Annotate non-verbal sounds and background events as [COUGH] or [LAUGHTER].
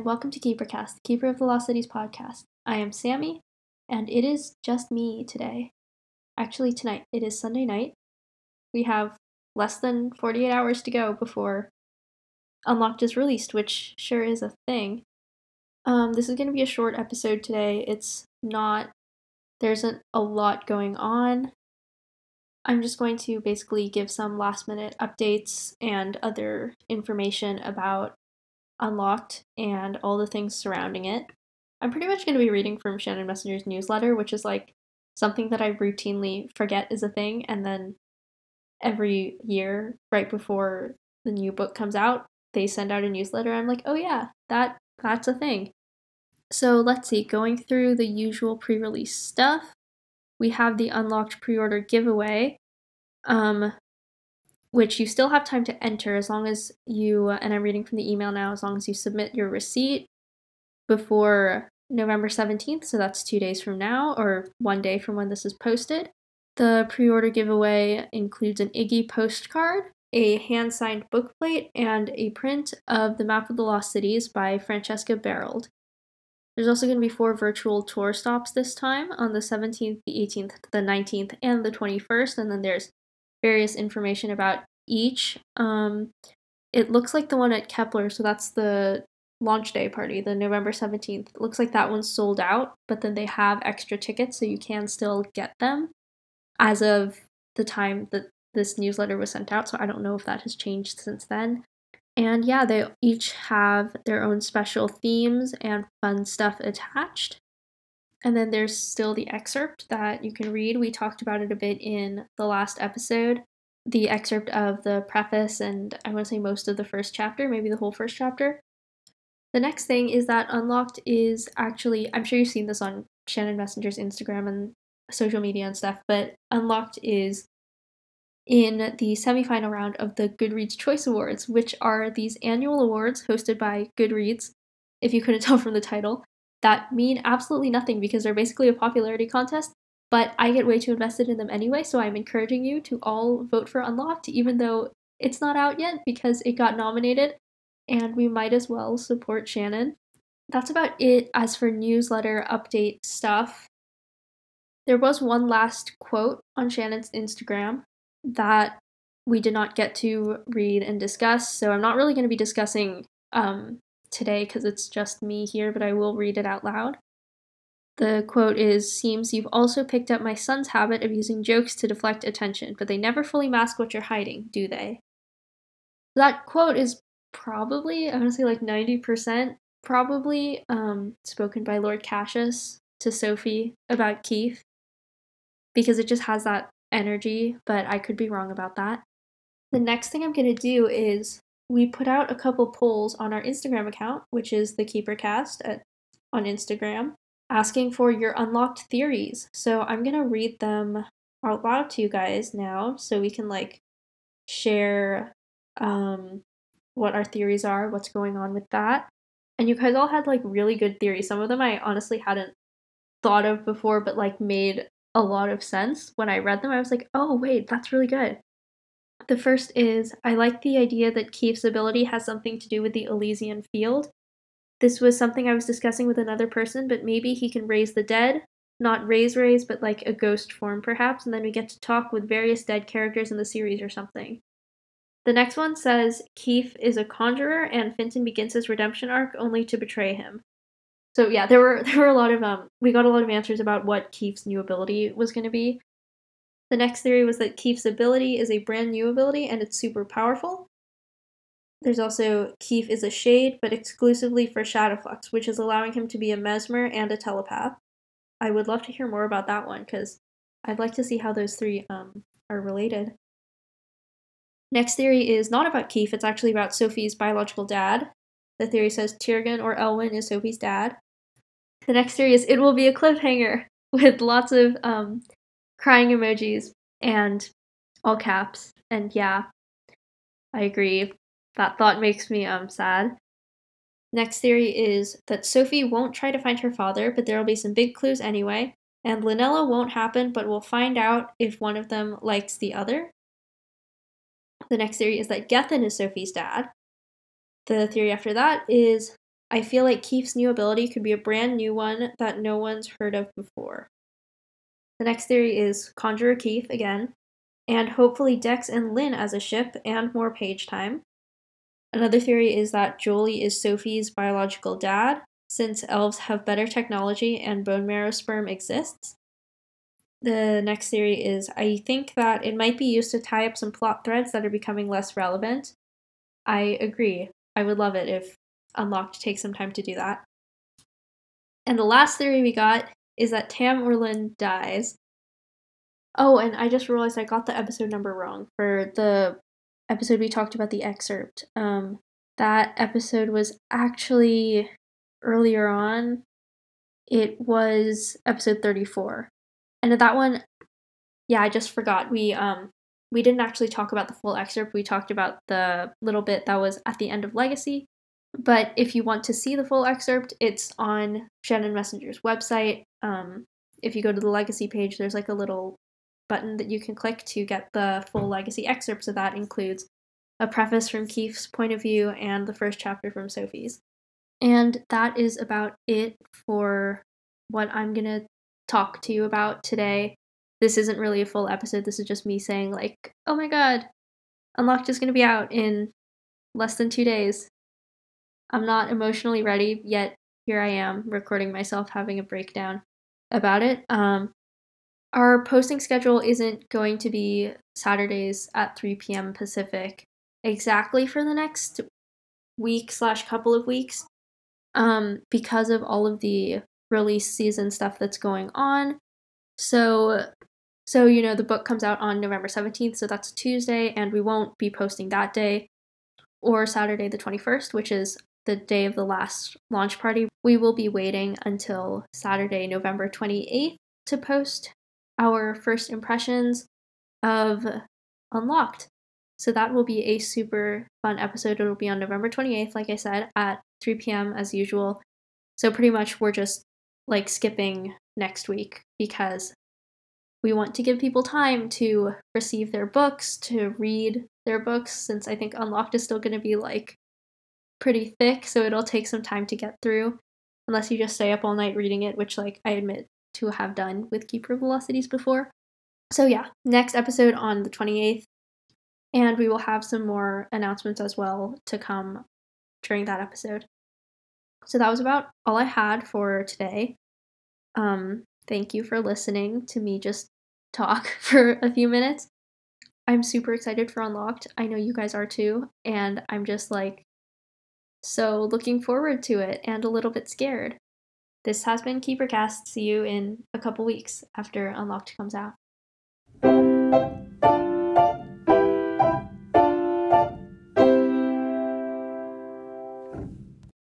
and welcome to KeeperCast, the Keeper of the Lost Cities podcast. I am Sammy, and it is just me today. Actually, tonight. It is Sunday night. We have less than 48 hours to go before Unlocked is released, which sure is a thing. Um, this is going to be a short episode today. It's not, there isn't a lot going on. I'm just going to basically give some last minute updates and other information about Unlocked and all the things surrounding it. I'm pretty much going to be reading from Shannon Messenger's newsletter, which is like something that I routinely forget is a thing, and then every year, right before the new book comes out, they send out a newsletter. I'm like, oh yeah, that that's a thing. So let's see, going through the usual pre-release stuff, we have the unlocked pre-order giveaway, um, which you still have time to enter as long as you, and I'm reading from the email now, as long as you submit your receipt before November 17th, so that's two days from now, or one day from when this is posted. The pre order giveaway includes an Iggy postcard, a hand signed bookplate, and a print of the Map of the Lost Cities by Francesca Baerald. There's also going to be four virtual tour stops this time on the 17th, the 18th, the 19th, and the 21st, and then there's various information about each. Um, it looks like the one at Kepler, so that's the launch day party, the November 17th. It looks like that one's sold out, but then they have extra tickets, so you can still get them as of the time that this newsletter was sent out. So I don't know if that has changed since then. And yeah, they each have their own special themes and fun stuff attached. And then there's still the excerpt that you can read. We talked about it a bit in the last episode. The excerpt of the preface and I want to say most of the first chapter, maybe the whole first chapter. The next thing is that Unlocked is actually, I'm sure you've seen this on Shannon Messenger's Instagram and social media and stuff, but Unlocked is in the semifinal round of the Goodreads Choice Awards, which are these annual awards hosted by Goodreads, if you couldn't [LAUGHS] tell from the title, that mean absolutely nothing because they're basically a popularity contest, but I get way too invested in them anyway, so I'm encouraging you to all vote for Unlocked, even though it's not out yet because it got nominated, and we might as well support Shannon. That's about it as for newsletter update stuff. There was one last quote on Shannon's Instagram that we did not get to read and discuss, so I'm not really going to be discussing um, today because it's just me here, but I will read it out loud. The quote is Seems you've also picked up my son's habit of using jokes to deflect attention, but they never fully mask what you're hiding, do they? That quote is probably, I'm gonna say like 90% probably um, spoken by Lord Cassius to Sophie about Keefe because it just has that energy, but I could be wrong about that. The next thing I'm going to do is we put out a couple polls on our Instagram account, which is the KeeperCast at, on Instagram, asking for your unlocked theories. So I'm to read them out loud to you guys now so we can like share um, what our theories are, what's going on with that. And you guys all had like really good theories. Some of them I honestly hadn't thought of before, but like made a lot of sense. When I read them, I was like, oh, wait, that's really good. The first is I like the idea that Keefe's ability has something to do with the Elysian field. This was something I was discussing with another person, but maybe he can raise the dead. Not raise raise, but like a ghost form perhaps, and then we get to talk with various dead characters in the series or something. The next one says Keefe is a conjurer and Fintan begins his redemption arc only to betray him so yeah, there were [LAUGHS] there were a lot of um we got a lot of answers about what Keefe's new ability was going to be. The next theory was that Keefe's ability is a brand new ability and it's super powerful. There's also Keefe is a shade, but exclusively for Shadowflux, which is allowing him to be a mesmer and a telepath. I would love to hear more about that one because I'd like to see how those three um, are related. Next theory is not about Keefe, it's actually about Sophie's biological dad, the theory says Tiergan or Elwin is Sophie's dad. The next theory is it will be a cliffhanger [LAUGHS] with lots of um, crying emojis and all caps. And yeah, I agree. That thought makes me um sad. Next theory is that Sophie won't try to find her father, but there will be some big clues anyway. And Lynella won't happen, but we'll find out if one of them likes the other. The next theory is that Gethen is Sophie's dad. The theory after that is I feel like Keefe's new ability could be a brand new one that no one's heard of before. The next theory is Conjurer Keefe again, and hopefully Dex and Linh as a ship and more page time. Another theory is that Jolie is Sophie's biological dad, since elves have better technology and bone marrow sperm exists. The next theory is I think that it might be used to tie up some plot threads that are becoming less relevant. I agree. I would love it if Unlocked takes some time to do that. And the last theory we got is that Tam or Linh dies. Oh, and I just realized I got the episode number wrong for the episode we talked about the excerpt. Um, that episode was actually earlier on. It was episode 34. And that one, yeah, I just forgot. We um we didn't actually talk about the full excerpt. We talked about the little bit that was at the end of Legacy. But if you want to see the full excerpt, it's on Shannon Messenger's website. Um, if you go to the Legacy page, there's like a little button that you can click to get the full Legacy excerpt. So that includes a preface from Keefe's point of view and the first chapter from Sophie's. And that is about it for what I'm going to talk to you about today. This isn't really a full episode. This is just me saying, like, oh my god, Unlocked is going to be out in less than two days. I'm not emotionally ready yet. Here I am recording myself having a breakdown about it. Um, our posting schedule isn't going to be Saturdays at 3 p.m. Pacific exactly for the next week slash couple of weeks um, because of all of the release season stuff that's going on. So so you know the book comes out on November 17th, so that's Tuesday and we won't be posting that day or Saturday the 21st, which is the day of the last launch party. We will be waiting until Saturday, November 28th to post our first impressions of Unlocked. So that will be a super fun episode. It'll be on November 28th, like I said, at 3 p.m. as usual. So pretty much we're just like skipping next week because we want to give people time to receive their books, to read their books, since I think Unlocked is still going to be like pretty thick, so it'll take some time to get through, unless you just stay up all night reading it, which, like, I admit to have done with Keeper of Lost Cities before. So, yeah, next episode on the 28th, and we will have some more announcements as well to come during that episode. So that was about all I had for today. Um, thank you for listening to me just talk [LAUGHS] for a few minutes. I'm super excited for Unlocked. I know you guys are too, and I'm just like so looking forward to it and a little bit scared. This has been KeeperCast. See you in a couple weeks after Unlocked comes out.